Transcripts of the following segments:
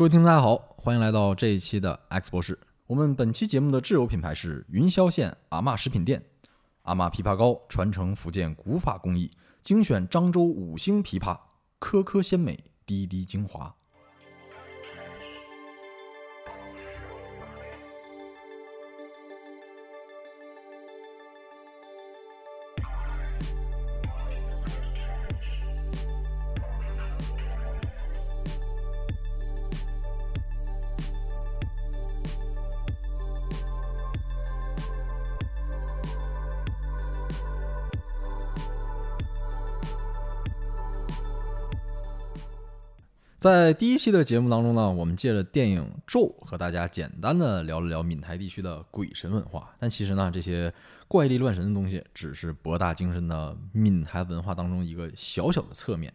各位听众，大家好，欢迎来到这一期的 X 博士。我们本期节目的挚友品牌是云霄县阿嬷食品店，阿嬷枇杷膏传承福建古法工艺，精选漳州五星枇杷，颗颗鲜美，滴滴精华。在第一期的节目当中呢，我们借着电影《咒》和大家简单的聊了聊闽台地区的鬼神文化。但其实呢，这些怪力乱神的东西只是博大精深的闽台文化当中一个小小的侧面。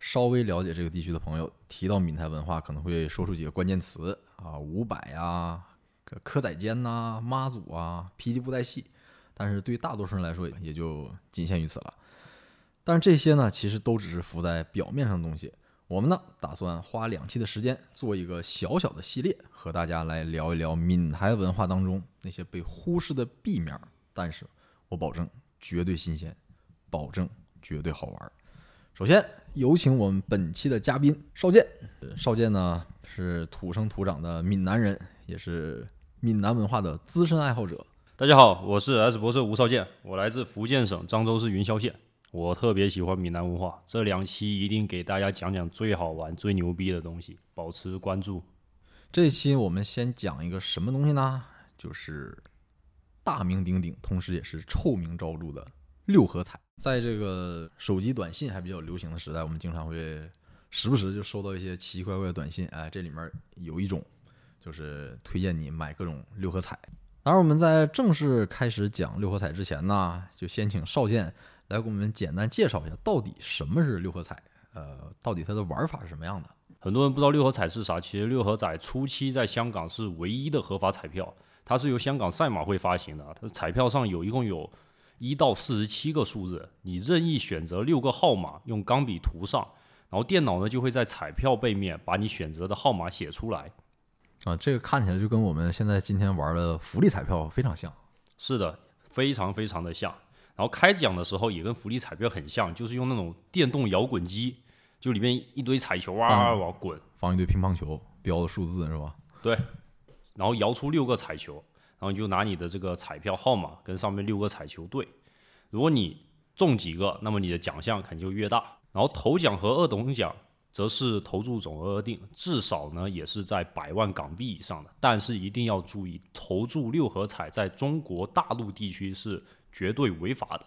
稍微了解这个地区的朋友，提到闽台文化，可能会说出几个关键词啊，五百啊，蚵仔煎呐，妈祖啊，霹雳布袋戏。但是对大多数人来说，也就仅限于此了。但是这些呢，其实都只是浮在表面上的东西。我们呢，打算花两期的时间做一个小小的系列，和大家来聊一聊闽台文化当中那些被忽视的 B 面。但是我保证绝对新鲜，保证绝对好玩。首先有请我们本期的嘉宾邵健。邵健呢是土生土长的闽南人，也是闽南文化的资深爱好者。大家好，我是 S 博士吴少健，我来自福建省漳州市云霄县。我特别喜欢闽南文化，这两期一定给大家讲讲最好玩、最牛逼的东西，保持关注。这期我们先讲一个什么东西呢？就是大名鼎鼎，同时也是臭名昭著的六合彩。在这个手机短信还比较流行的时代，我们经常会时不时就收到一些奇奇怪怪的短信。哎，这里面有一种就是推荐你买各种六合彩。当然，我们在正式开始讲六合彩之前呢，就先请少剑。来给我们简单介绍一下，到底什么是六合彩？呃，到底它的玩法是什么样的？很多人不知道六合彩是啥。其实六合彩初期在香港是唯一的合法彩票，它是由香港赛马会发行的。它彩票上有一共有一到四十七个数字，你任意选择六个号码，用钢笔涂上，然后电脑呢就会在彩票背面把你选择的号码写出来。啊，这个看起来就跟我们现在今天玩的福利彩票非常像。是的，非常非常的像。然后开奖的时候也跟福利彩票很像，就是用那种电动摇滚机，就里面一堆彩球啊往滚，放一堆乒乓球，标的数字是吧？对，然后摇出六个彩球，然后你就拿你的这个彩票号码跟上面六个彩球对，如果你中几个，那么你的奖项肯定就越大。然后头奖和二等奖则是投注总额而定，至少呢也是在百万港币以上的。但是一定要注意，投注六合彩在中国大陆地区是。绝对违法的。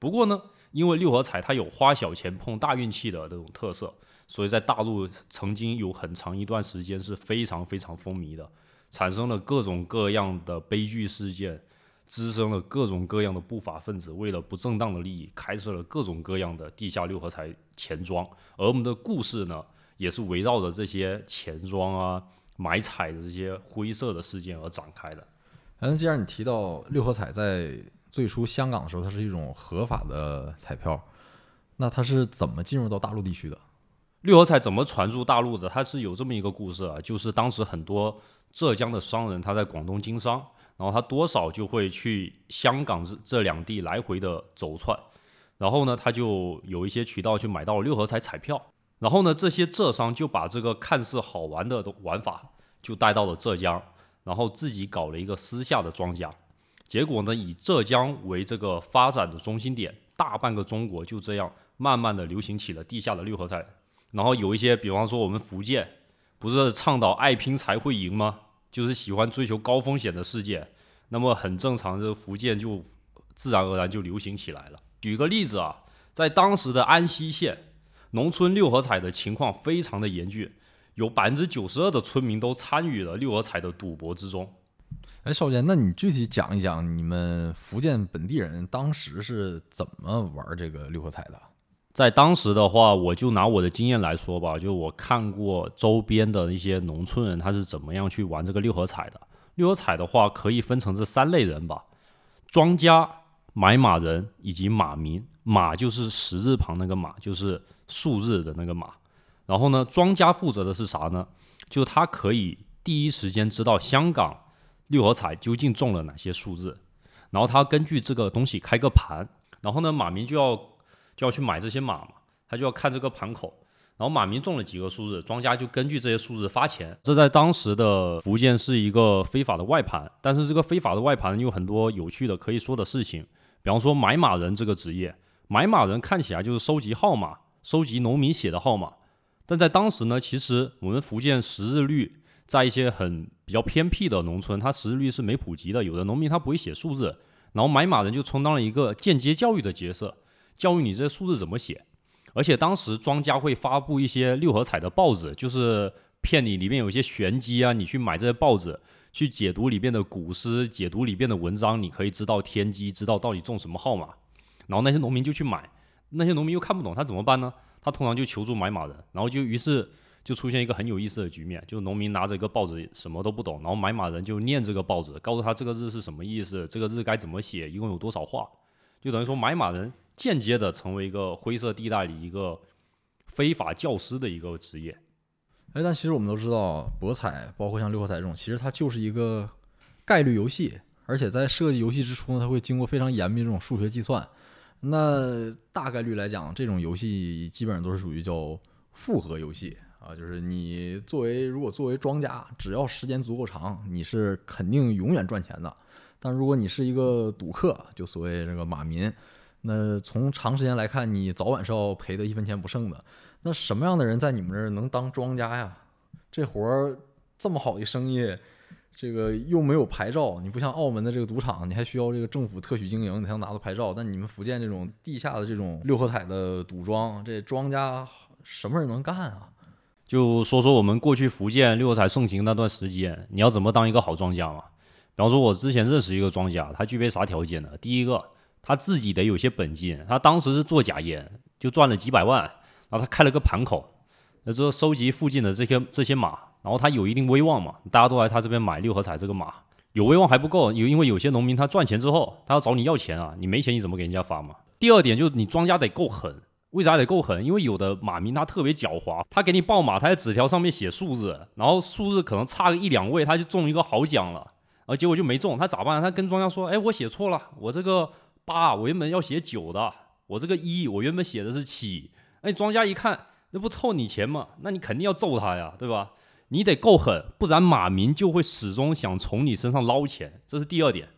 不过呢，因为六合彩它有花小钱碰大运气的这种特色，所以在大陆曾经有很长一段时间是非常非常风靡的，产生了各种各样的悲剧事件，滋生了各种各样的不法分子为了不正当的利益，开设了各种各样的地下六合彩钱庄。而我们的故事呢，也是围绕着这些钱庄啊、买彩的这些灰色的事件而展开的。嗯，既然你提到六合彩在最初香港的时候，它是一种合法的彩票，那它是怎么进入到大陆地区的？六合彩怎么传入大陆的？它是有这么一个故事啊，就是当时很多浙江的商人他在广东经商，然后他多少就会去香港这这两地来回的走窜，然后呢，他就有一些渠道去买到了六合彩彩票，然后呢，这些浙商就把这个看似好玩的玩法就带到了浙江，然后自己搞了一个私下的庄家。结果呢，以浙江为这个发展的中心点，大半个中国就这样慢慢的流行起了地下的六合彩。然后有一些，比方说我们福建，不是倡导爱拼才会赢吗？就是喜欢追求高风险的世界。那么很正常，这福建就自然而然就流行起来了。举个例子啊，在当时的安溪县，农村六合彩的情况非常的严峻，有百分之九十二的村民都参与了六合彩的赌博之中。哎，少坚，那你具体讲一讲你们福建本地人当时是怎么玩这个六合彩的？在当时的话，我就拿我的经验来说吧，就我看过周边的一些农村人他是怎么样去玩这个六合彩的。六合彩的话，可以分成这三类人吧：庄家、买马人以及马民。马就是十字旁那个马，就是数日的那个马。然后呢，庄家负责的是啥呢？就他可以第一时间知道香港六合彩究竟中了哪些数字，然后他根据这个东西开个盘，然后呢，马民就要就要去买这些马嘛，他就要看这个盘口，然后马民中了几个数字，庄家就根据这些数字发钱。这在当时的福建是一个非法的外盘，但是这个非法的外盘有很多有趣的可以说的事情，比方说买马人这个职业，买马人看起来就是收集号码，收集农民写的号码。但在当时呢，其实我们福建识字率在一些很比较偏僻的农村，它识字率是没普及的。有的农民他不会写数字，然后买马人就充当了一个间接教育的角色，教育你这些数字怎么写。而且当时庄家会发布一些六合彩的报纸，就是骗你里面有一些玄机啊，你去买这些报纸，去解读里面的古诗，解读里面的文章，你可以知道天机，知道到底中什么号码。然后那些农民就去买，那些农民又看不懂，他怎么办呢？他通常就求助买马人，然后就于是就出现一个很有意思的局面，就农民拿着一个报纸什么都不懂，然后买马人就念这个报纸，告诉他这个字是什么意思，这个字该怎么写，一共有多少画，就等于说买马人间接的成为一个灰色地带里一个非法教师的一个职业。哎，但其实我们都知道，博彩包括像六合彩这种，其实它就是一个概率游戏，而且在设计游戏之初呢，它会经过非常严密这种数学计算。那大概率来讲，这种游戏基本上都是属于叫复合游戏啊，就是你作为如果作为庄家，只要时间足够长，你是肯定永远赚钱的。但如果你是一个赌客，就所谓这个马民，那从长时间来看，你早晚是要赔的一分钱不剩的。那什么样的人在你们这儿能当庄家呀？这活儿这么好的生意。这个又没有牌照，你不像澳门的这个赌场，你还需要这个政府特许经营，你才能拿到牌照。但你们福建这种地下的这种六合彩的赌庄，这庄家什么人能干啊？就说说我们过去福建六合彩盛行那段时间，你要怎么当一个好庄家嘛？比方说，我之前认识一个庄家，他具备啥条件呢？第一个，他自己得有些本金，他当时是做假烟，就赚了几百万，然后他开了个盘口，那就收集附近的这些这些马。然后他有一定威望嘛，大家都来他这边买六合彩这个马，有威望还不够，有因为有些农民他赚钱之后，他要找你要钱啊，你没钱你怎么给人家发嘛？第二点就是你庄家得够狠，为啥得够狠？因为有的马民他特别狡猾，他给你报马，他在纸条上面写数字，然后数字可能差个一两位，他就中一个好奖了，而结果就没中，他咋办？他跟庄家说，哎，我写错了，我这个八我原本要写九的，我这个一我原本写的是七，哎，庄家一看那不凑你钱吗？那你肯定要揍他呀，对吧？你得够狠，不然马民就会始终想从你身上捞钱，这是第二点。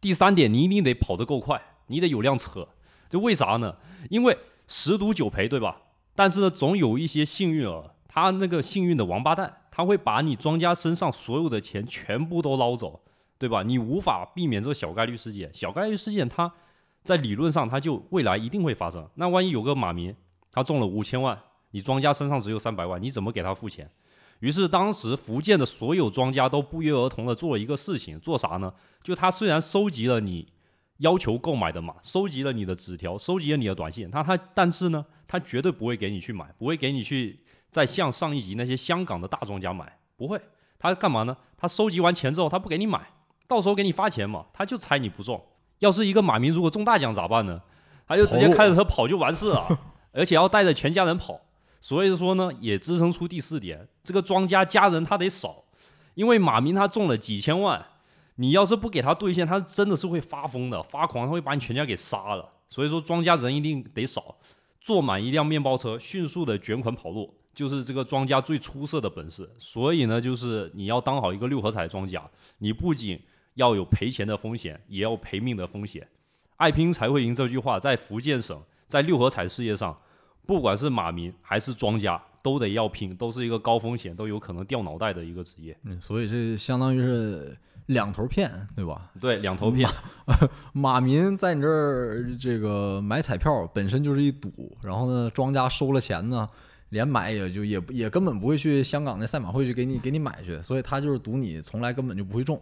第三点，你一定得跑得够快，你得有辆车。这为啥呢？因为十赌九赔，对吧？但是呢，总有一些幸运儿，他那个幸运的王八蛋，他会把你庄家身上所有的钱全部都捞走，对吧？你无法避免这个小概率事件。小概率事件，它在理论上，它就未来一定会发生。那万一有个马民，他中了五千万，你庄家身上只有三百万，你怎么给他付钱？于是，当时福建的所有庄家都不约而同的做了一个事情，做啥呢？就他虽然收集了你要求购买的马，收集了你的纸条，收集了你的短信，他他，但是呢，他绝对不会给你去买，不会给你去再向上一级那些香港的大庄家买，不会。他干嘛呢？他收集完钱之后，他不给你买，到时候给你发钱嘛，他就猜你不中。要是一个马民如果中大奖咋办呢？他就直接开着车跑就完事了，而且要带着全家人跑。所以说呢，也支撑出第四点，这个庄家家人他得少，因为马明他中了几千万，你要是不给他兑现，他真的是会发疯的、发狂，他会把你全家给杀了。所以说庄家人一定得少，坐满一辆面包车，迅速的卷款跑路，就是这个庄家最出色的本事。所以呢，就是你要当好一个六合彩庄家，你不仅要有赔钱的风险，也要赔命的风险。爱拼才会赢这句话，在福建省，在六合彩事业上。不管是马民还是庄家，都得要拼，都是一个高风险，都有可能掉脑袋的一个职业。嗯，所以这相当于是两头骗，对吧？对，两头骗。马 民在你这儿这个买彩票本身就是一赌，然后呢，庄家收了钱呢，连买也就也也根本不会去香港那赛马会去给你给你买去，所以他就是赌你从来根本就不会中。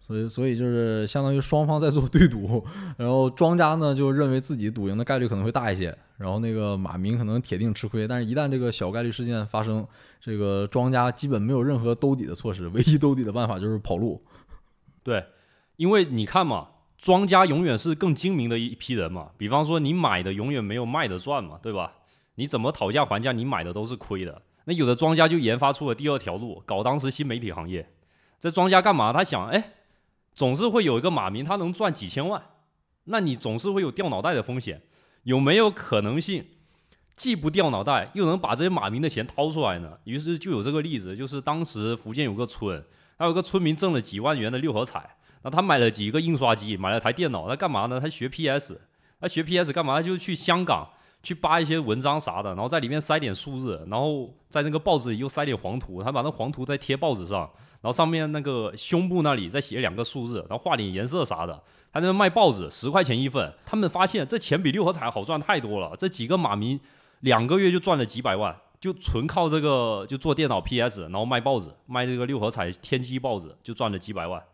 所以，所以就是相当于双方在做对赌，然后庄家呢就认为自己赌赢的概率可能会大一些，然后那个马民可能铁定吃亏。但是，一旦这个小概率事件发生，这个庄家基本没有任何兜底的措施，唯一兜底的办法就是跑路。对，因为你看嘛，庄家永远是更精明的一批人嘛。比方说，你买的永远没有卖的赚嘛，对吧？你怎么讨价还价，你买的都是亏的。那有的庄家就研发出了第二条路，搞当时新媒体行业。这庄家干嘛？他想，哎，总是会有一个马民，他能赚几千万，那你总是会有掉脑袋的风险，有没有可能性，既不掉脑袋，又能把这些马民的钱掏出来呢？于是就有这个例子，就是当时福建有个村，他有个村民挣了几万元的六合彩，那他买了几个印刷机，买了台电脑，他干嘛呢？他学 PS，他学 PS 干嘛？他就去香港。去扒一些文章啥的，然后在里面塞点数字，然后在那个报纸里又塞点黄图，他把那黄图再贴报纸上，然后上面那个胸部那里再写两个数字，然后画点颜色啥的。他那卖报纸十块钱一份，他们发现这钱比六合彩好赚太多了。这几个马迷两个月就赚了几百万，就纯靠这个就做电脑 PS，然后卖报纸，卖这个六合彩天机报纸就赚了几百万，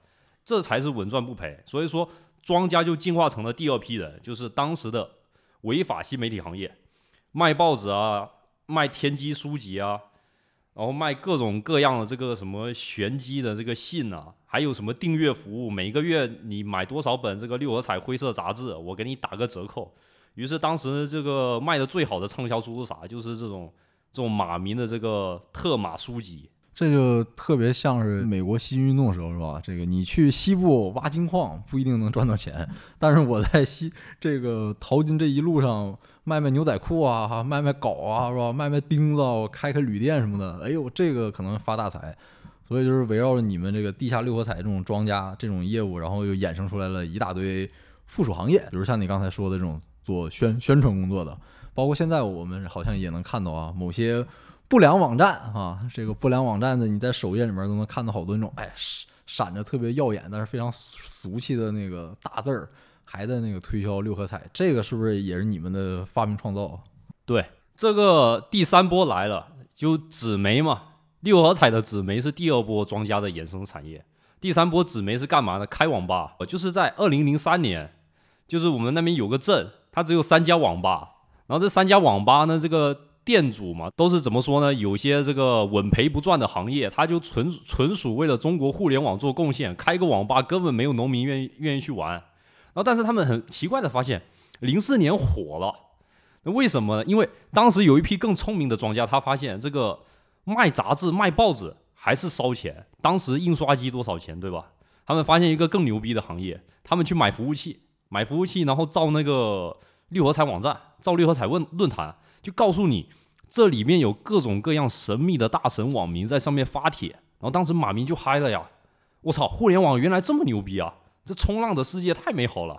这才是稳赚不赔。所以说庄家就进化成了第二批人，就是当时的。违法新媒体行业，卖报纸啊，卖天机书籍啊，然后卖各种各样的这个什么玄机的这个信啊，还有什么订阅服务，每个月你买多少本这个六合彩灰色杂志，我给你打个折扣。于是当时这个卖的最好的畅销书是啥？就是这种这种马民的这个特马书籍。这就特别像是美国新运动的时候，是吧？这个你去西部挖金矿不一定能赚到钱，但是我在西这个淘金这一路上卖卖牛仔裤啊，哈，卖卖镐啊，是吧？卖卖钉子，开开旅店什么的，哎呦，这个可能发大财。所以就是围绕着你们这个地下六合彩这种庄家这种业务，然后又衍生出来了一大堆附属行业，比如像你刚才说的这种做宣宣传工作的，包括现在我们好像也能看到啊，某些。不良网站啊，这个不良网站的，你在首页里面都能看到好多那种，哎，闪着特别耀眼，但是非常俗气的那个大字儿，还在那个推销六合彩，这个是不是也是你们的发明创造？对，这个第三波来了，就纸媒嘛，六合彩的纸媒是第二波庄家的衍生产业。第三波纸媒是干嘛呢？开网吧，就是在二零零三年，就是我们那边有个镇，它只有三家网吧，然后这三家网吧呢，这个。店主嘛，都是怎么说呢？有些这个稳赔不赚的行业，他就纯纯属为了中国互联网做贡献，开个网吧根本没有农民愿意愿意去玩。然后，但是他们很奇怪的发现，零四年火了，那为什么呢？因为当时有一批更聪明的庄家，他发现这个卖杂志、卖报纸还是烧钱。当时印刷机多少钱，对吧？他们发现一个更牛逼的行业，他们去买服务器，买服务器，然后造那个六合彩网站，造六合彩问论坛。就告诉你，这里面有各种各样神秘的大神网民在上面发帖，然后当时马明就嗨了呀！我操，互联网原来这么牛逼啊！这冲浪的世界太美好了。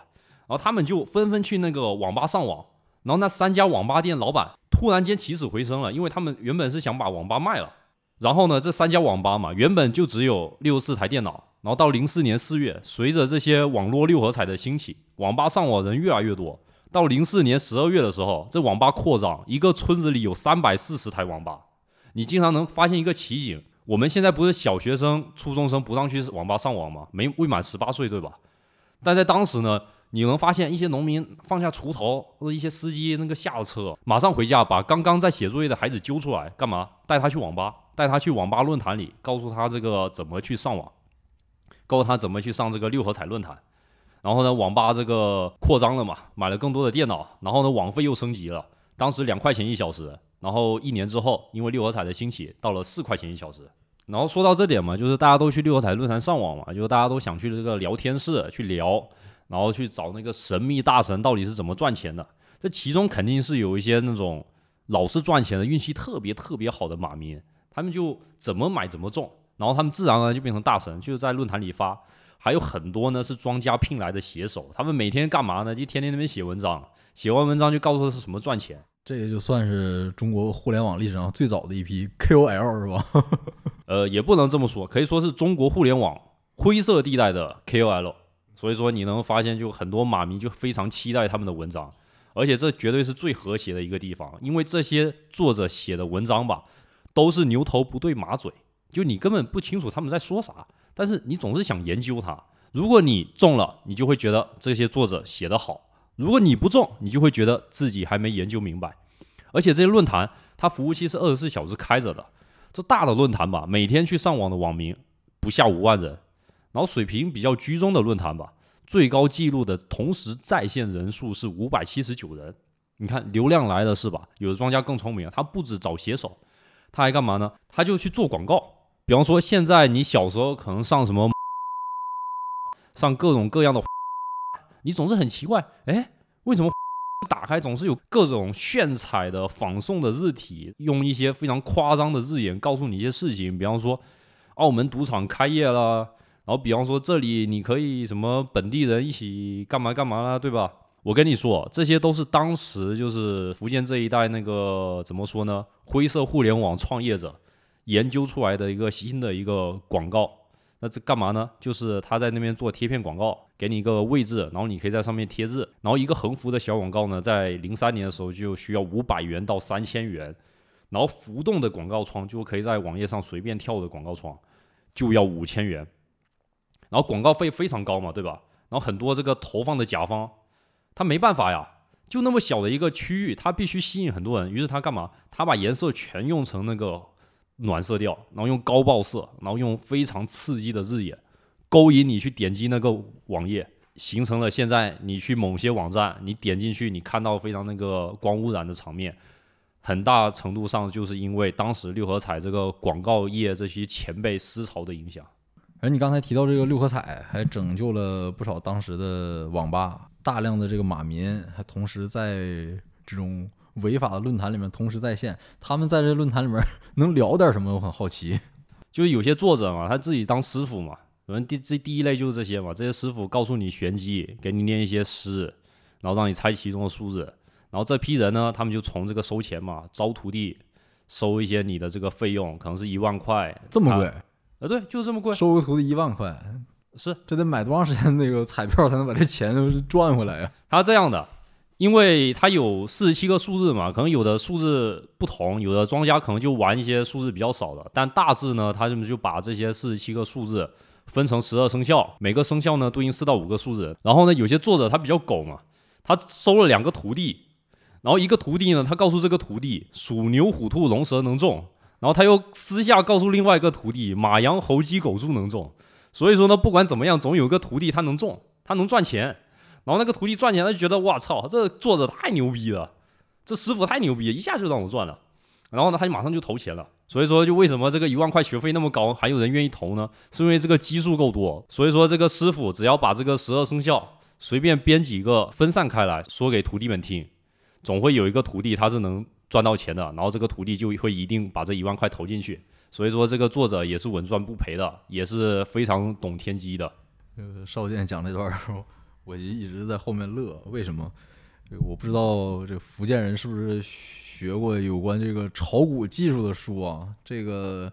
然后他们就纷纷去那个网吧上网，然后那三家网吧店老板突然间起死回生了，因为他们原本是想把网吧卖了。然后呢，这三家网吧嘛，原本就只有六十四台电脑，然后到零四年四月，随着这些网络六合彩的兴起，网吧上网人越来越多。到零四年十二月的时候，这网吧扩张，一个村子里有三百四十台网吧。你经常能发现一个奇景：我们现在不是小学生、初中生不让去网吧上网吗？没未满十八岁，对吧？但在当时呢，你能发现一些农民放下锄头，或者一些司机那个下了车，马上回家把刚刚在写作业的孩子揪出来，干嘛？带他去网吧，带他去网吧论坛里，告诉他这个怎么去上网，告诉他怎么去上这个六合彩论坛。然后呢，网吧这个扩张了嘛，买了更多的电脑，然后呢，网费又升级了。当时两块钱一小时，然后一年之后，因为六合彩的兴起，到了四块钱一小时。然后说到这点嘛，就是大家都去六合彩论坛上网嘛，就是大家都想去这个聊天室去聊，然后去找那个神秘大神到底是怎么赚钱的。这其中肯定是有一些那种老是赚钱的、运气特别特别好的马民，他们就怎么买怎么中，然后他们自然而然就变成大神，就在论坛里发。还有很多呢，是庄家聘来的写手，他们每天干嘛呢？就天天那边写文章，写完文章就告诉他是什么赚钱。这也就算是中国互联网历史上最早的一批 KOL 是吧？呃，也不能这么说，可以说是中国互联网灰色地带的 KOL。所以说你能发现，就很多马迷就非常期待他们的文章，而且这绝对是最和谐的一个地方，因为这些作者写的文章吧，都是牛头不对马嘴，就你根本不清楚他们在说啥。但是你总是想研究它。如果你中了，你就会觉得这些作者写得好；如果你不中，你就会觉得自己还没研究明白。而且这些论坛，它服务器是二十四小时开着的。这大的论坛吧，每天去上网的网民不下五万人；然后水平比较居中的论坛吧，最高记录的同时在线人数是五百七十九人。你看流量来了是吧？有的庄家更聪明，他不止找写手，他还干嘛呢？他就去做广告。比方说，现在你小时候可能上什么，上各种各样的，你总是很奇怪，哎，为什么 打开总是有各种炫彩的仿宋的日体，用一些非常夸张的日眼告诉你一些事情，比方说澳门赌场开业了。然后，比方说这里你可以什么本地人一起干嘛干嘛啦，对吧？我跟你说，这些都是当时就是福建这一带那个怎么说呢？灰色互联网创业者研究出来的一个新的一个广告。那这干嘛呢？就是他在那边做贴片广告，给你一个位置，然后你可以在上面贴字。然后一个横幅的小广告呢，在零三年的时候就需要五百元到三千元，然后浮动的广告窗就可以在网页上随便跳的广告窗就要五千元。然后广告费非常高嘛，对吧？然后很多这个投放的甲方，他没办法呀，就那么小的一个区域，他必须吸引很多人。于是他干嘛？他把颜色全用成那个暖色调，然后用高爆色，然后用非常刺激的日眼，勾引你去点击那个网页，形成了现在你去某些网站，你点进去，你看到非常那个光污染的场面，很大程度上就是因为当时六合彩这个广告业这些前辈思潮的影响。而你刚才提到这个六合彩，还拯救了不少当时的网吧，大量的这个马民还同时在这种违法的论坛里面同时在线。他们在这论坛里面 能聊点什么？我很好奇。就是有些作者嘛，他自己当师傅嘛，反正第这第一类就是这些嘛。这些师傅告诉你玄机，给你念一些诗，然后让你猜其中的数字。然后这批人呢，他们就从这个收钱嘛，招徒弟，收一些你的这个费用，可能是一万块，这么贵。啊，对，就是这么贵，收个徒弟一万块，是这得买多长时间那个彩票才能把这钱赚回来呀？他这样的，因为他有四十七个数字嘛，可能有的数字不同，有的庄家可能就玩一些数字比较少的，但大致呢，他就就把这些四十七个数字分成十二生肖，每个生肖呢对应四到五个数字，然后呢，有些作者他比较狗嘛，他收了两个徒弟，然后一个徒弟呢，他告诉这个徒弟属牛、虎、兔、龙、蛇能中。然后他又私下告诉另外一个徒弟，马羊猴鸡狗猪能中，所以说呢，不管怎么样，总有个徒弟他能中，他能赚钱。然后那个徒弟赚钱，他就觉得哇操，这作者太牛逼了，这师傅太牛逼，一下就让我赚了。然后呢，他就马上就投钱了。所以说，就为什么这个一万块学费那么高，还有人愿意投呢？是因为这个基数够多。所以说，这个师傅只要把这个十二生肖随便编几个分散开来说给徒弟们听，总会有一个徒弟他是能。赚到钱的，然后这个徒弟就会一定把这一万块投进去，所以说这个作者也是稳赚不赔的，也是非常懂天机的。呃，少剑讲这段的时候，我就一直在后面乐。为什么？我不知道这福建人是不是学过有关这个炒股技术的书啊？这个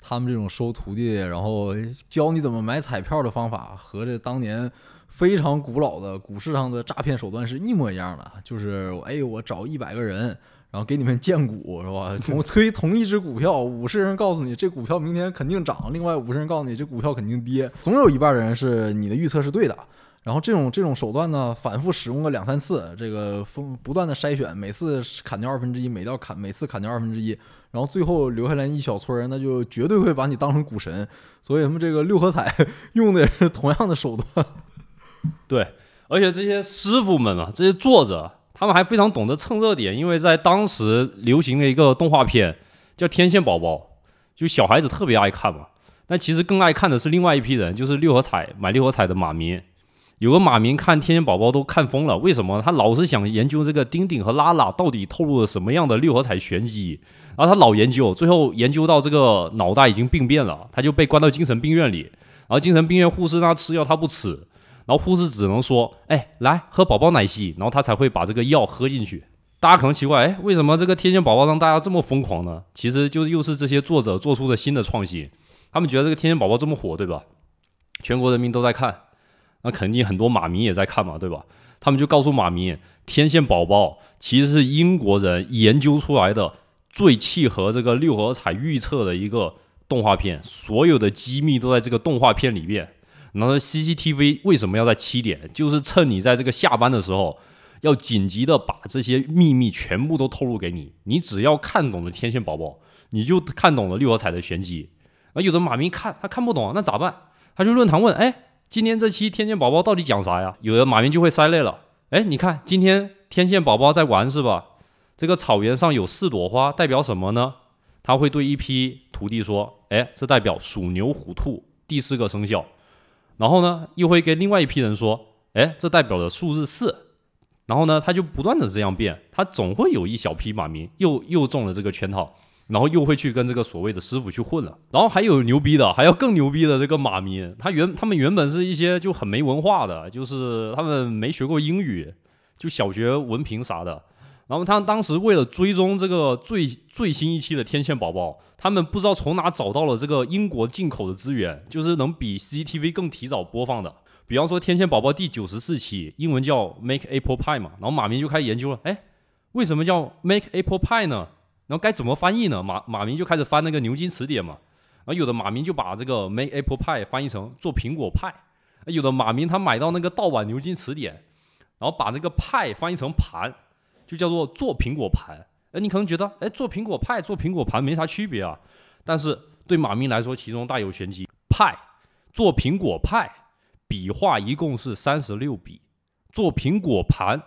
他们这种收徒弟，然后教你怎么买彩票的方法，和这当年非常古老的股市上的诈骗手段是一模一样的。就是哎，我找一百个人。然后给你们荐股是吧？同推 同一只股票，五十人告诉你这股票明天肯定涨，另外五十人告诉你这股票肯定跌，总有一半人是你的预测是对的。然后这种这种手段呢，反复使用了两三次，这个风不断的筛选，每次砍掉二分之一，每到砍每次砍掉二分之一，然后最后留下来一小撮人，那就绝对会把你当成股神。所以他们这个六合彩 用的也是同样的手段。对，而且这些师傅们啊，这些作者。他们还非常懂得蹭热点，因为在当时流行的一个动画片叫《天线宝宝》，就小孩子特别爱看嘛。但其实更爱看的是另外一批人，就是六合彩买六合彩的马民。有个马民看《天线宝宝》都看疯了，为什么？他老是想研究这个丁丁和拉拉到底透露了什么样的六合彩玄机，然后他老研究，最后研究到这个脑袋已经病变了，他就被关到精神病院里。然后精神病院护士让他吃药，他不吃。然后护士只能说：“哎，来喝宝宝奶昔。”然后他才会把这个药喝进去。大家可能奇怪，哎，为什么这个天线宝宝让大家这么疯狂呢？其实就是又是这些作者做出的新的创新。他们觉得这个天线宝宝这么火，对吧？全国人民都在看，那肯定很多马迷也在看嘛，对吧？他们就告诉马迷，天线宝宝其实是英国人研究出来的最契合这个六合彩预测的一个动画片，所有的机密都在这个动画片里面。然后 CCTV 为什么要在七点？就是趁你在这个下班的时候，要紧急的把这些秘密全部都透露给你。你只要看懂了天线宝宝，你就看懂了六合彩的玄机。啊，有的马迷看他看不懂，那咋办？他就论坛问：哎，今天这期天线宝宝到底讲啥呀？有的马迷就会塞泪了。哎，你看今天天线宝宝在玩是吧？这个草原上有四朵花，代表什么呢？他会对一批徒弟说：“哎，这代表鼠牛虎兔第四个生肖。”然后呢，又会跟另外一批人说：“哎，这代表的数字四。”然后呢，他就不断的这样变，他总会有一小批马民又又中了这个圈套，然后又会去跟这个所谓的师傅去混了。然后还有牛逼的，还有更牛逼的这个马民，他原他们原本是一些就很没文化的，就是他们没学过英语，就小学文凭啥的。然后他当时为了追踪这个最最新一期的天线宝宝，他们不知道从哪找到了这个英国进口的资源，就是能比 CCTV 更提早播放的。比方说《天线宝宝》第九十四期，英文叫 Make Apple Pie 嘛，然后马明就开始研究了，哎，为什么叫 Make Apple Pie 呢？然后该怎么翻译呢？马马明就开始翻那个牛津词典嘛，然后有的马明就把这个 Make Apple Pie 翻译成做苹果派，有的马明他买到那个盗版牛津词典，然后把这个派翻译成盘，就叫做做苹果盘。哎，你可能觉得，哎，做苹果派做苹果盘没啥区别啊，但是对马明来说，其中大有玄机。派做苹果派。笔画一共是三十六笔，做苹果盘，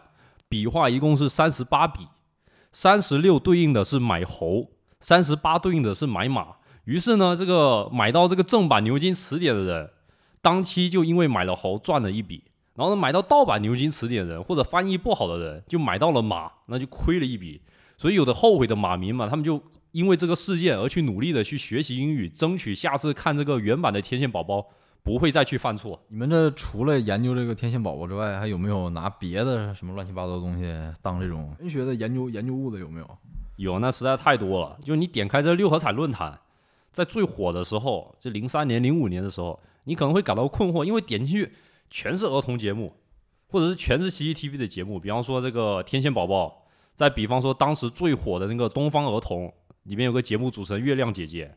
笔画一共是三十八笔，三十六对应的是买猴，三十八对应的是买马。于是呢，这个买到这个正版牛津词典的人，当期就因为买了猴赚了一笔；然后呢，买到盗版牛津词典人或者翻译不好的人，就买到了马，那就亏了一笔。所以有的后悔的马民嘛，他们就因为这个事件而去努力的去学习英语，争取下次看这个原版的天线宝宝。不会再去犯错。你们这除了研究这个天线宝宝之外，还有没有拿别的什么乱七八糟的东西当这种文学的研究研究物的？有没有？有，那实在太多了。就你点开这六合彩论坛，在最火的时候，这零三年、零五年的时候，你可能会感到困惑，因为点进去全是儿童节目，或者是全是 CCTV 的节目。比方说这个天线宝宝，再比方说当时最火的那个东方儿童，里面有个节目主持人月亮姐姐，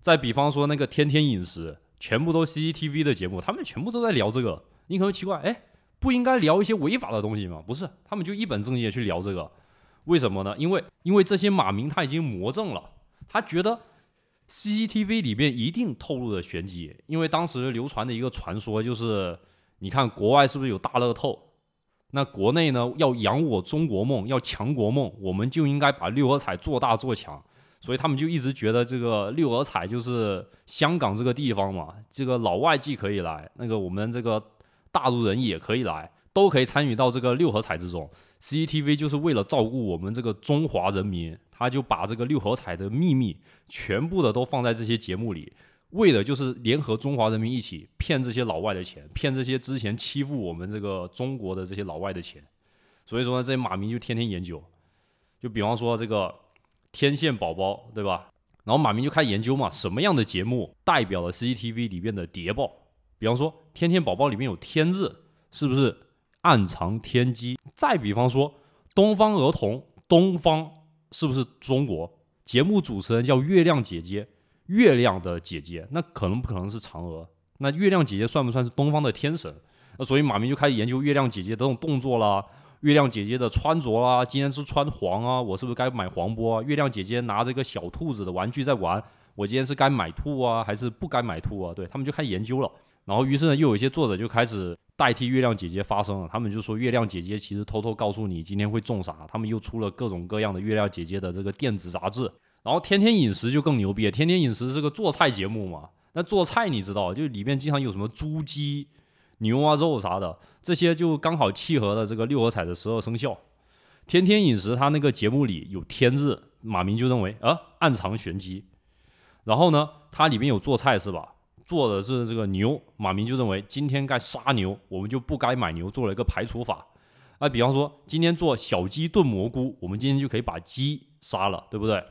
再比方说那个天天饮食。全部都 CCTV 的节目，他们全部都在聊这个。你可能奇怪，哎，不应该聊一些违法的东西吗？不是，他们就一本正经的去聊这个。为什么呢？因为因为这些马民他已经魔怔了，他觉得 CCTV 里面一定透露了玄机。因为当时流传的一个传说就是，你看国外是不是有大乐透？那国内呢，要扬我中国梦，要强国梦，我们就应该把六合彩做大做强。所以他们就一直觉得这个六合彩就是香港这个地方嘛，这个老外既可以来，那个我们这个大陆人也可以来，都可以参与到这个六合彩之中。CCTV 就是为了照顾我们这个中华人民，他就把这个六合彩的秘密全部的都放在这些节目里，为的就是联合中华人民一起骗这些老外的钱，骗这些之前欺负我们这个中国的这些老外的钱。所以说呢，这马民就天天研究，就比方说这个。天线宝宝，对吧？然后马明就开始研究嘛，什么样的节目代表了 CCTV 里面的谍报？比方说，天线宝宝里面有“天”字，是不是暗藏天机？再比方说，东方儿童，东方是不是中国？节目主持人叫月亮姐姐，月亮的姐姐，那可能不可能是嫦娥？那月亮姐姐算不算是东方的天神？那所以马明就开始研究月亮姐姐这种动作啦。月亮姐姐的穿着啊，今天是穿黄啊，我是不是该买黄波啊？月亮姐姐拿着一个小兔子的玩具在玩，我今天是该买兔啊，还是不该买兔啊？对他们就开始研究了，然后于是呢，又有一些作者就开始代替月亮姐姐发声了，他们就说月亮姐姐其实偷偷告诉你今天会中啥，他们又出了各种各样的月亮姐姐的这个电子杂志，然后天天饮食就更牛逼了，天天饮食是个做菜节目嘛，那做菜你知道，就里面经常有什么猪鸡。牛啊肉啥的，这些就刚好契合了这个六合彩的十二生肖。天天饮食，它那个节目里有“天”字，马明就认为啊暗藏玄机。然后呢，它里面有做菜是吧？做的是这个牛，马明就认为今天该杀牛，我们就不该买牛，做了一个排除法。那比方说今天做小鸡炖蘑菇，我们今天就可以把鸡杀了，对不对？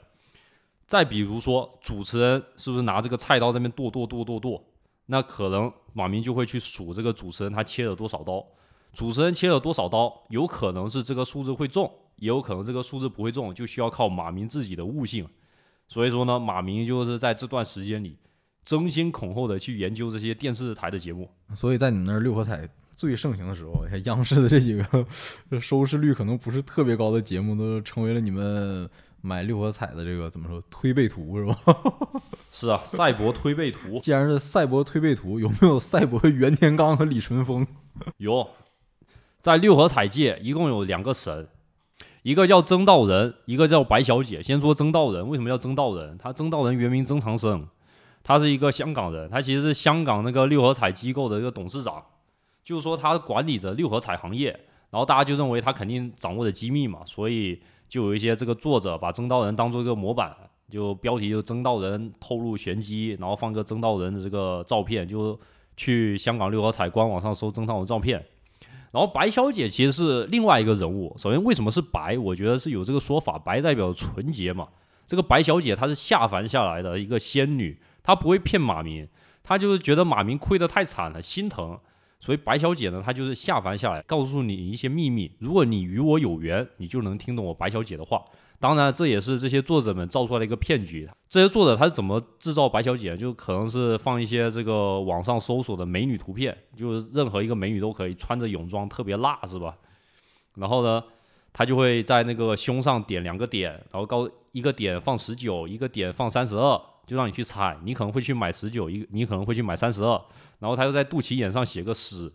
再比如说主持人是不是拿这个菜刀在那边剁剁剁剁剁？那可能马明就会去数这个主持人他切了多少刀，主持人切了多少刀，有可能是这个数字会中，也有可能这个数字不会中，就需要靠马明自己的悟性。所以说呢，马明就是在这段时间里争先恐后的去研究这些电视台的节目。所以在你们那儿六合彩最盛行的时候，你看央视的这几个 收视率可能不是特别高的节目，都成为了你们。买六合彩的这个怎么说推背图是吧？是啊，赛博推背图。既然是赛博推背图，有没有赛博袁天罡和李淳风？有，在六合彩界一共有两个神，一个叫曾道人，一个叫白小姐。先说曾道人，为什么叫曾道人？他曾道人原名曾长生，他是一个香港人，他其实是香港那个六合彩机构的一个董事长，就是说他管理着六合彩行业，然后大家就认为他肯定掌握着机密嘛，所以就有一些这个作者把曾道人当做一个模板。就标题就曾道人透露玄机，然后放个曾道人的这个照片，就去香港六合彩官网上搜曾道人照片。然后白小姐其实是另外一个人物。首先为什么是白？我觉得是有这个说法，白代表纯洁嘛。这个白小姐她是下凡下来的一个仙女，她不会骗马明，她就是觉得马明亏得太惨了，心疼。所以白小姐呢，她就是下凡下来，告诉你一些秘密。如果你与我有缘，你就能听懂我白小姐的话。当然，这也是这些作者们造出来的一个骗局。这些作者他是怎么制造白小姐？就可能是放一些这个网上搜索的美女图片，就是任何一个美女都可以穿着泳装，特别辣，是吧？然后呢，他就会在那个胸上点两个点，然后高一个点放十九，一个点放三十二，就让你去猜。你可能会去买十九，一你可能会去买三十二。然后他又在肚脐眼上写个十，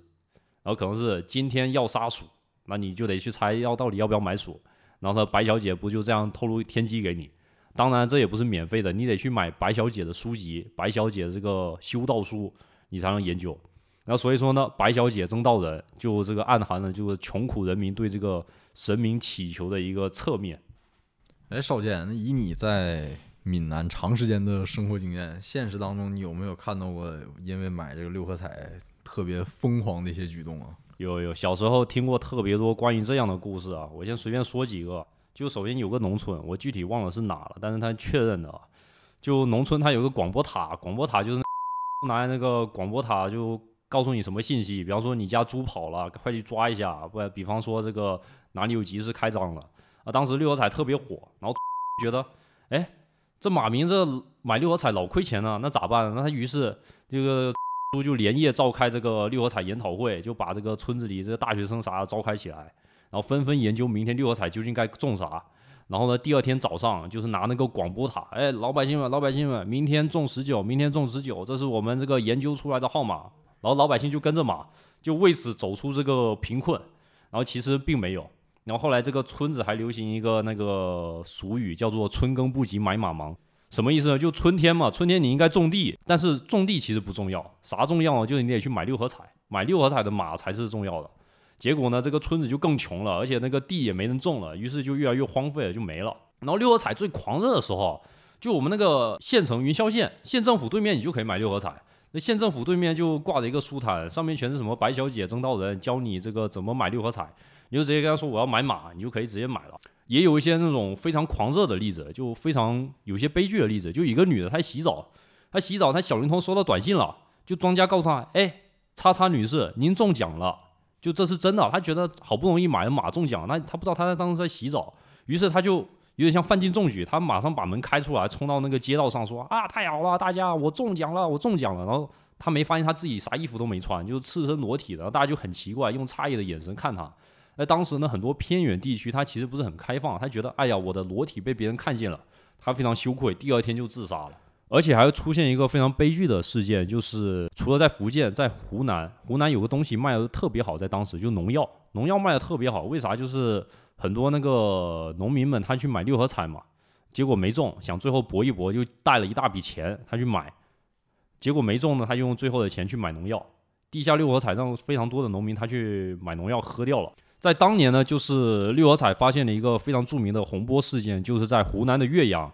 然后可能是今天要杀鼠，那你就得去猜要到底要不要买鼠。然后他，白小姐不就这样透露天机给你？当然，这也不是免费的，你得去买白小姐的书籍，白小姐这个修道书，你才能研究。然后所以说呢，白小姐争道人就这个暗含了就是穷苦人民对这个神明祈求的一个侧面。哎，少剑，那以你在闽南长时间的生活经验，现实当中你有没有看到过因为买这个六合彩特别疯狂的一些举动啊？有有，小时候听过特别多关于这样的故事啊。我先随便说几个。就首先有个农村，我具体忘了是哪了，但是他确认的啊。就农村它有个广播塔，广播塔就是拿那个广播塔就告诉你什么信息，比方说你家猪跑了，快去抓一下。不，比方说这个哪里有集市开张了啊。当时六合彩特别火，然后觉得，哎，这马明这买六合彩老亏钱了，那咋办？那他于是这个。就连夜召开这个六合彩研讨会，就把这个村子里这个大学生啥的召开起来，然后纷纷研究明天六合彩究竟该中啥。然后呢，第二天早上就是拿那个广播塔，哎，老百姓们，老百姓们，明天中十九，明天中十九，这是我们这个研究出来的号码。然后老百姓就跟着码，就为此走出这个贫困。然后其实并没有。然后后来这个村子还流行一个那个俗语，叫做“春耕不及买马忙”。什么意思呢？就春天嘛，春天你应该种地，但是种地其实不重要，啥重要呢？就是你得去买六合彩，买六合彩的马才是重要的。结果呢，这个村子就更穷了，而且那个地也没人种了，于是就越来越荒废了，就没了。然后六合彩最狂热的时候，就我们那个县城云霄县县政府对面，你就可以买六合彩。那县政府对面就挂着一个书摊，上面全是什么白小姐、曾道人教你这个怎么买六合彩，你就直接跟他说我要买马，你就可以直接买了。也有一些那种非常狂热的例子，就非常有些悲剧的例子。就一个女的，她洗澡，她洗澡，她小灵通收到短信了，就庄家告诉她，哎，叉叉女士，您中奖了，就这是真的。她觉得好不容易买了马中奖，那她不知道她在当时在洗澡，于是她就有点像犯禁中举，她马上把门开出来，冲到那个街道上说，啊，太好了，大家，我中奖了，我中奖了。然后她没发现她自己啥衣服都没穿，就赤身裸体的，然后大家就很奇怪，用诧异的眼神看她。那当时呢，很多偏远地区，他其实不是很开放，他觉得，哎呀，我的裸体被别人看见了，他非常羞愧，第二天就自杀了。而且还会出现一个非常悲剧的事件，就是除了在福建，在湖南，湖南有个东西卖的特别好，在当时就农药，农药卖的特别好，为啥？就是很多那个农民们他去买六合彩嘛，结果没中，想最后搏一搏，就带了一大笔钱他去买，结果没中呢，他就用最后的钱去买农药，地下六合彩让非常多的农民他去买农药喝掉了。在当年呢，就是六合彩发现了一个非常著名的洪波事件，就是在湖南的岳阳，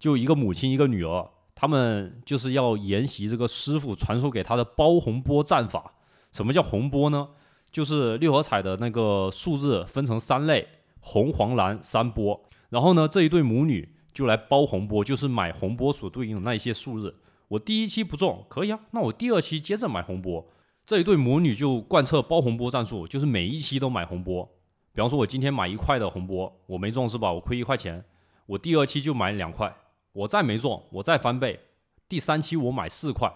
就一个母亲一个女儿，他们就是要沿袭这个师傅传授给他的包红波战法。什么叫红波呢？就是六合彩的那个数字分成三类，红、黄、蓝三波。然后呢，这一对母女就来包红波，就是买红波所对应的那一些数字。我第一期不中，可以啊，那我第二期接着买红波。这一对母女就贯彻包红波战术，就是每一期都买红波。比方说，我今天买一块的红波，我没中是吧？我亏一块钱，我第二期就买两块，我再没中，我再翻倍，第三期我买四块，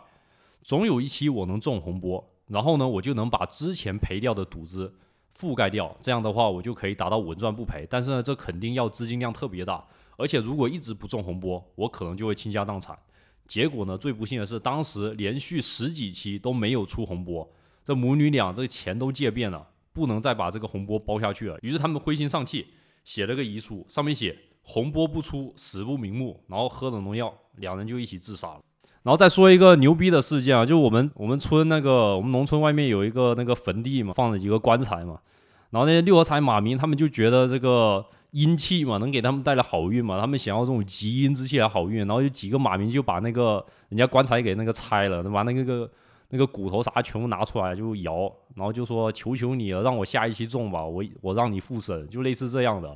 总有一期我能中红波，然后呢，我就能把之前赔掉的赌资覆盖掉。这样的话，我就可以达到稳赚不赔。但是呢，这肯定要资金量特别大，而且如果一直不中红波，我可能就会倾家荡产。结果呢？最不幸的是，当时连续十几期都没有出红波，这母女俩这钱都借遍了，不能再把这个洪波包下去了。于是他们灰心丧气，写了个遗书，上面写“洪波不出，死不瞑目”，然后喝了农药，两人就一起自杀了。然后再说一个牛逼的事件啊，就我们我们村那个我们农村外面有一个那个坟地嘛，放了几个棺材嘛，然后那些六合彩马民他们就觉得这个阴气嘛，能给他们带来好运嘛，他们想要这种极阴之气来好运，然后有几个马民就把那个人家棺材给那个拆了，把那个个那个骨头啥全部拿出来就摇，然后就说求求你了，让我下一期中吧，我我让你复生，就类似这样的，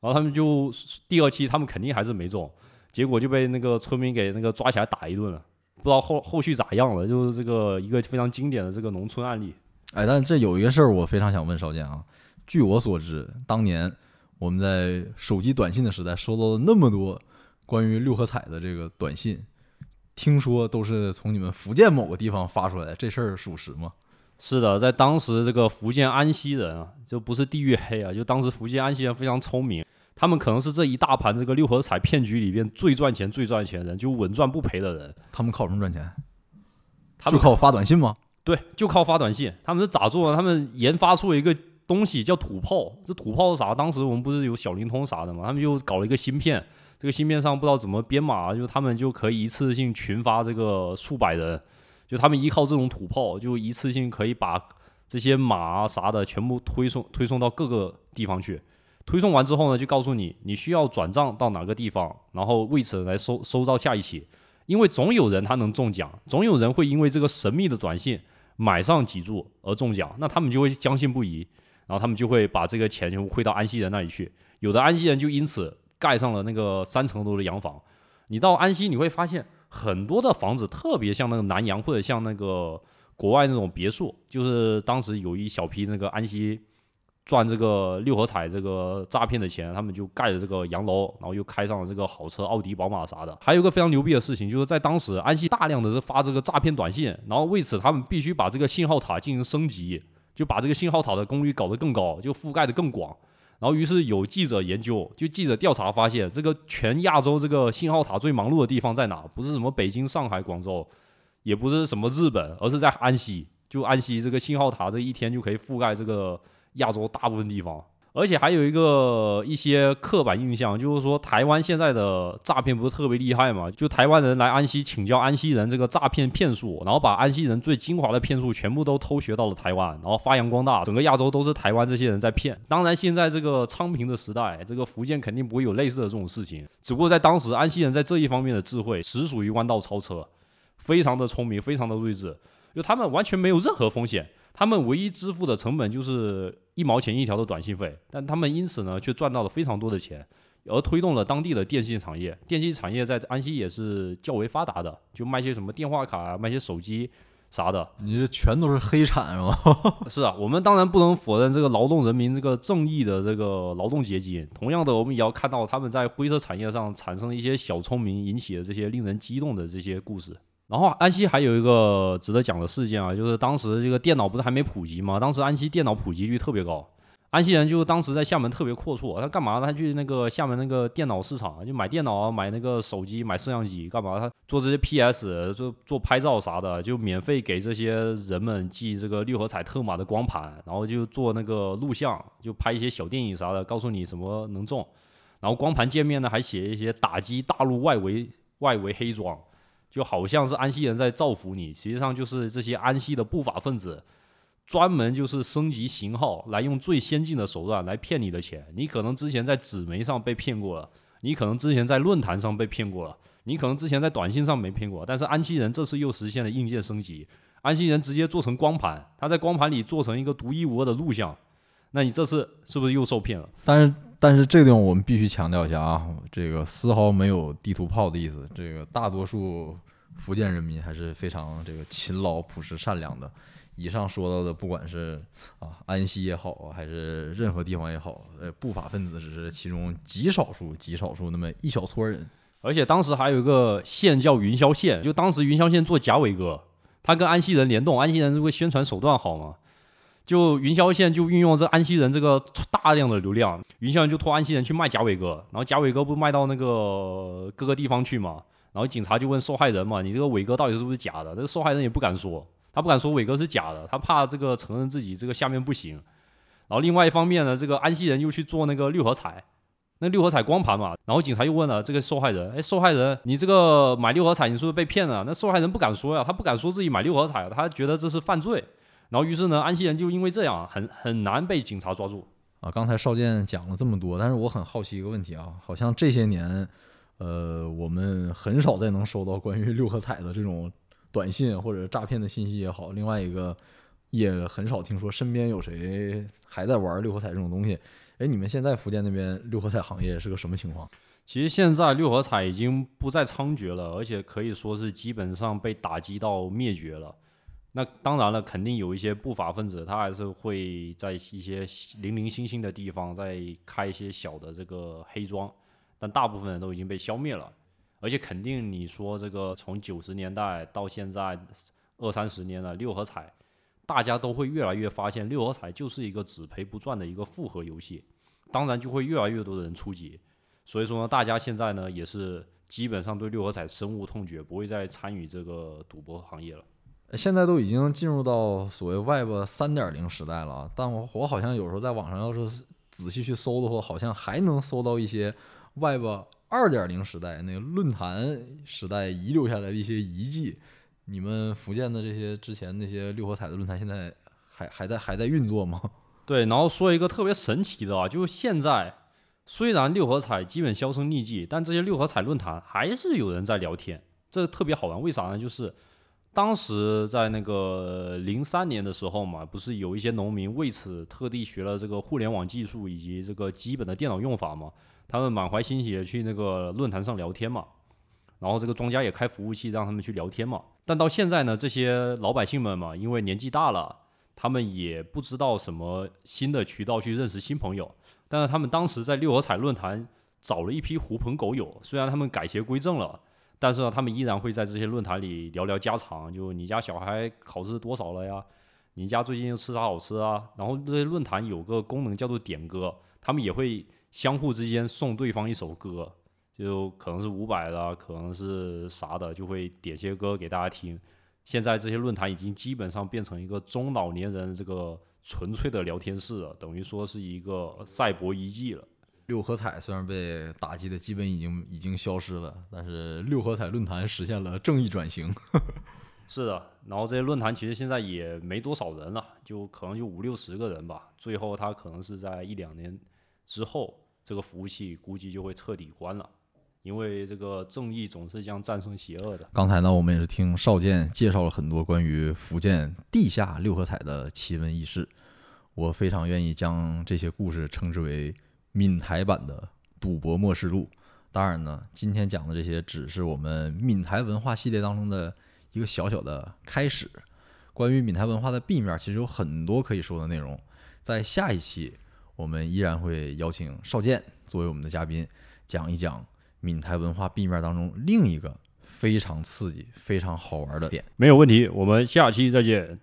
然后他们就第二期他们肯定还是没中，结果就被那个村民给那个抓起来打一顿了。不知道后后续咋样了，就是这个一个非常经典的这个农村案例。哎，但这有一个事儿我非常想问少剑啊。据我所知，当年我们在手机短信的时代收到了那么多关于六合彩的这个短信，听说都是从你们福建某个地方发出来的，这事儿属实吗？是的，在当时这个福建安溪人啊，就不是地域黑啊，就当时福建安溪人非常聪明。他们可能是这一大盘这个六合彩骗局里边最赚钱、最赚钱的人，就稳赚不赔的人。他们靠什么赚钱？他们就靠发短信吗？对，就靠发短信。他们是咋做的？他们研发出了一个东西叫土炮。这土炮是啥？当时我们不是有小灵通啥的吗？他们就搞了一个芯片，这个芯片上不知道怎么编码，就他们就可以一次性群发这个数百人。就他们依靠这种土炮，就一次性可以把这些码啊啥的全部推送推送到各个地方去。推送完之后呢，就告诉你你需要转账到哪个地方，然后为此来收收到下一期，因为总有人他能中奖，总有人会因为这个神秘的短信买上几注而中奖，那他们就会将信不疑，然后他们就会把这个钱全部汇到安溪人那里去，有的安溪人就因此盖上了那个三层楼的洋房。你到安溪你会发现很多的房子特别像那个南洋或者像那个国外那种别墅，就是当时有一小批那个安溪。赚这个六合彩这个诈骗的钱，他们就盖了这个洋楼，然后又开上了这个好车，奥迪、宝马啥的。还有一个非常牛逼的事情，就是在当时安溪大量的是发这个诈骗短信，然后为此他们必须把这个信号塔进行升级，就把这个信号塔的功率搞得更高，就覆盖的更广。然后于是有记者研究，就记者调查发现，这个全亚洲这个信号塔最忙碌的地方在哪？不是什么北京、上海、广州，也不是什么日本，而是在安溪。就安溪这个信号塔这一天就可以覆盖这个。亚洲大部分地方，而且还有一个一些刻板印象，就是说台湾现在的诈骗不是特别厉害嘛？就台湾人来安溪请教安溪人这个诈骗骗术，然后把安溪人最精华的骗术全部都偷学到了台湾，然后发扬光大，整个亚洲都是台湾这些人在骗。当然，现在这个昌平的时代，这个福建肯定不会有类似的这种事情。只不过在当时，安溪人在这一方面的智慧实属于弯道超车，非常的聪明，非常的睿智，就他们完全没有任何风险。他们唯一支付的成本就是一毛钱一条的短信费，但他们因此呢却赚到了非常多的钱，而推动了当地的电信产业。电信产业在安溪也是较为发达的，就卖些什么电话卡、卖些手机啥的。你这全都是黑产是吗？是啊，我们当然不能否认这个劳动人民这个正义的这个劳动阶级。同样的，我们也要看到他们在灰色产业上产生一些小聪明，引起的这些令人激动的这些故事。然后安溪还有一个值得讲的事件啊，就是当时这个电脑不是还没普及吗？当时安溪电脑普及率特别高，安溪人就当时在厦门特别阔绰，他干嘛？他去那个厦门那个电脑市场就买电脑，买那个手机，买摄像机，干嘛？他做这些 PS，做做拍照啥的，就免费给这些人们寄这个六合彩特码的光盘，然后就做那个录像，就拍一些小电影啥的，告诉你什么能中。然后光盘界面呢还写一些打击大陆外围外围黑庄。就好像是安溪人在造福你，实际上就是这些安溪的不法分子，专门就是升级型号，来用最先进的手段来骗你的钱。你可能之前在纸媒上被骗过了，你可能之前在论坛上被骗过了，你可能之前在短信上没骗过，但是安溪人这次又实现了硬件升级，安溪人直接做成光盘，他在光盘里做成一个独一无二的录像，那你这次是不是又受骗了？但是。但是这个地方我们必须强调一下啊，这个丝毫没有地图炮的意思。这个大多数福建人民还是非常这个勤劳、朴实、善良的。以上说到的，不管是啊安溪也好，还是任何地方也好，呃，不法分子只是其中极少数、极少数那么一小撮人。而且当时还有一个县叫云霄县，就当时云霄县做假伟哥，他跟安溪人联动，安溪人这个宣传手段好吗？就云霄县就运用这安溪人这个 大量的流量，云霄人就托安溪人去卖假伟哥，然后假伟哥不卖到那个各个地方去嘛，然后警察就问受害人嘛，你这个伟哥到底是不是假的？那受害人也不敢说，他不敢说伟哥是假的，他怕这个承认自己这个下面不行，然后另外一方面呢，这个安溪人又去做那个六合彩，那六合彩光盘嘛，然后警察又问了这个受害人，哎，受害人，你这个买六合彩，你是不是被骗了？那受害人不敢说呀，他不敢说自己买六合彩，他觉得这是犯罪。然后于是呢，安溪人就因为这样很很难被警察抓住。啊，刚才邵健讲了这么多，但是我很好奇一个问题啊，好像这些年，呃，我们很少再能收到关于六合彩的这种短信或者诈骗的信息也好，另外一个也很少听说身边有谁还在玩六合彩这种东西。哎，你们现在福建那边六合彩行业是个什么情况？其实现在六合彩已经不再猖獗了，而且可以说是基本上被打击到灭绝了。那当然了，肯定有一些不法分子，他还是会在一些零零星星的地方再开一些小的这个黑庄，但大部分人都已经被消灭了。而且肯定你说这个从九十年代到现在二三十年了，六合彩，大家都会越来越发现六合彩就是一个只赔不赚的一个复合游戏，当然就会越来越多的人出击。所以说呢，大家现在呢也是基本上对六合彩深恶痛绝，不会再参与这个赌博行业了。现在都已经进入到所谓 Web 三点零时代了，但我我好像有时候在网上要是仔细去搜的话，好像还能搜到一些 Web 二点零时代那个论坛时代遗留下来的一些遗迹。你们福建的这些之前那些六合彩的论坛，现在还还在还在运作吗？对，然后说一个特别神奇的啊，就是现在虽然六合彩基本销声匿迹，但这些六合彩论坛还是有人在聊天，这特别好玩。为啥呢？就是当时在那个零三年的时候嘛，不是有一些农民为此特地学了这个互联网技术以及这个基本的电脑用法嘛？他们满怀欣喜的去那个论坛上聊天嘛，然后这个庄家也开服务器让他们去聊天嘛。但到现在呢，这些老百姓们嘛，因为年纪大了，他们也不知道什么新的渠道去认识新朋友。但是他们当时在六合彩论坛找了一批狐朋狗友，虽然他们改邪归正了。但是呢，他们依然会在这些论坛里聊聊家常，就你家小孩考试多少了呀？你家最近又吃啥好吃啊？然后这些论坛有个功能叫做点歌，他们也会相互之间送对方一首歌，就可能是伍佰的，可能是啥的，就会点些歌给大家听。现在这些论坛已经基本上变成一个中老年人这个纯粹的聊天室了，等于说是一个赛博遗迹了。六合彩虽然被打击的基本已经已经消失了，但是六合彩论坛实现了正义转型。是的，然后这些论坛其实现在也没多少人了，就可能就五六十个人吧。最后他可能是在一两年之后，这个服务器估计就会彻底关了，因为这个正义总是将战胜邪恶的。刚才呢，我们也是听少剑介绍了很多关于福建地下六合彩的奇闻异事，我非常愿意将这些故事称之为。闽台版的《赌博默示录》，当然呢，今天讲的这些只是我们闽台文化系列当中的一个小小的开始。关于闽台文化的 B 面，其实有很多可以说的内容。在下一期，我们依然会邀请邵剑作为我们的嘉宾，讲一讲闽台文化 B 面当中另一个非常刺激、非常好玩的点。没有问题，我们下期再见。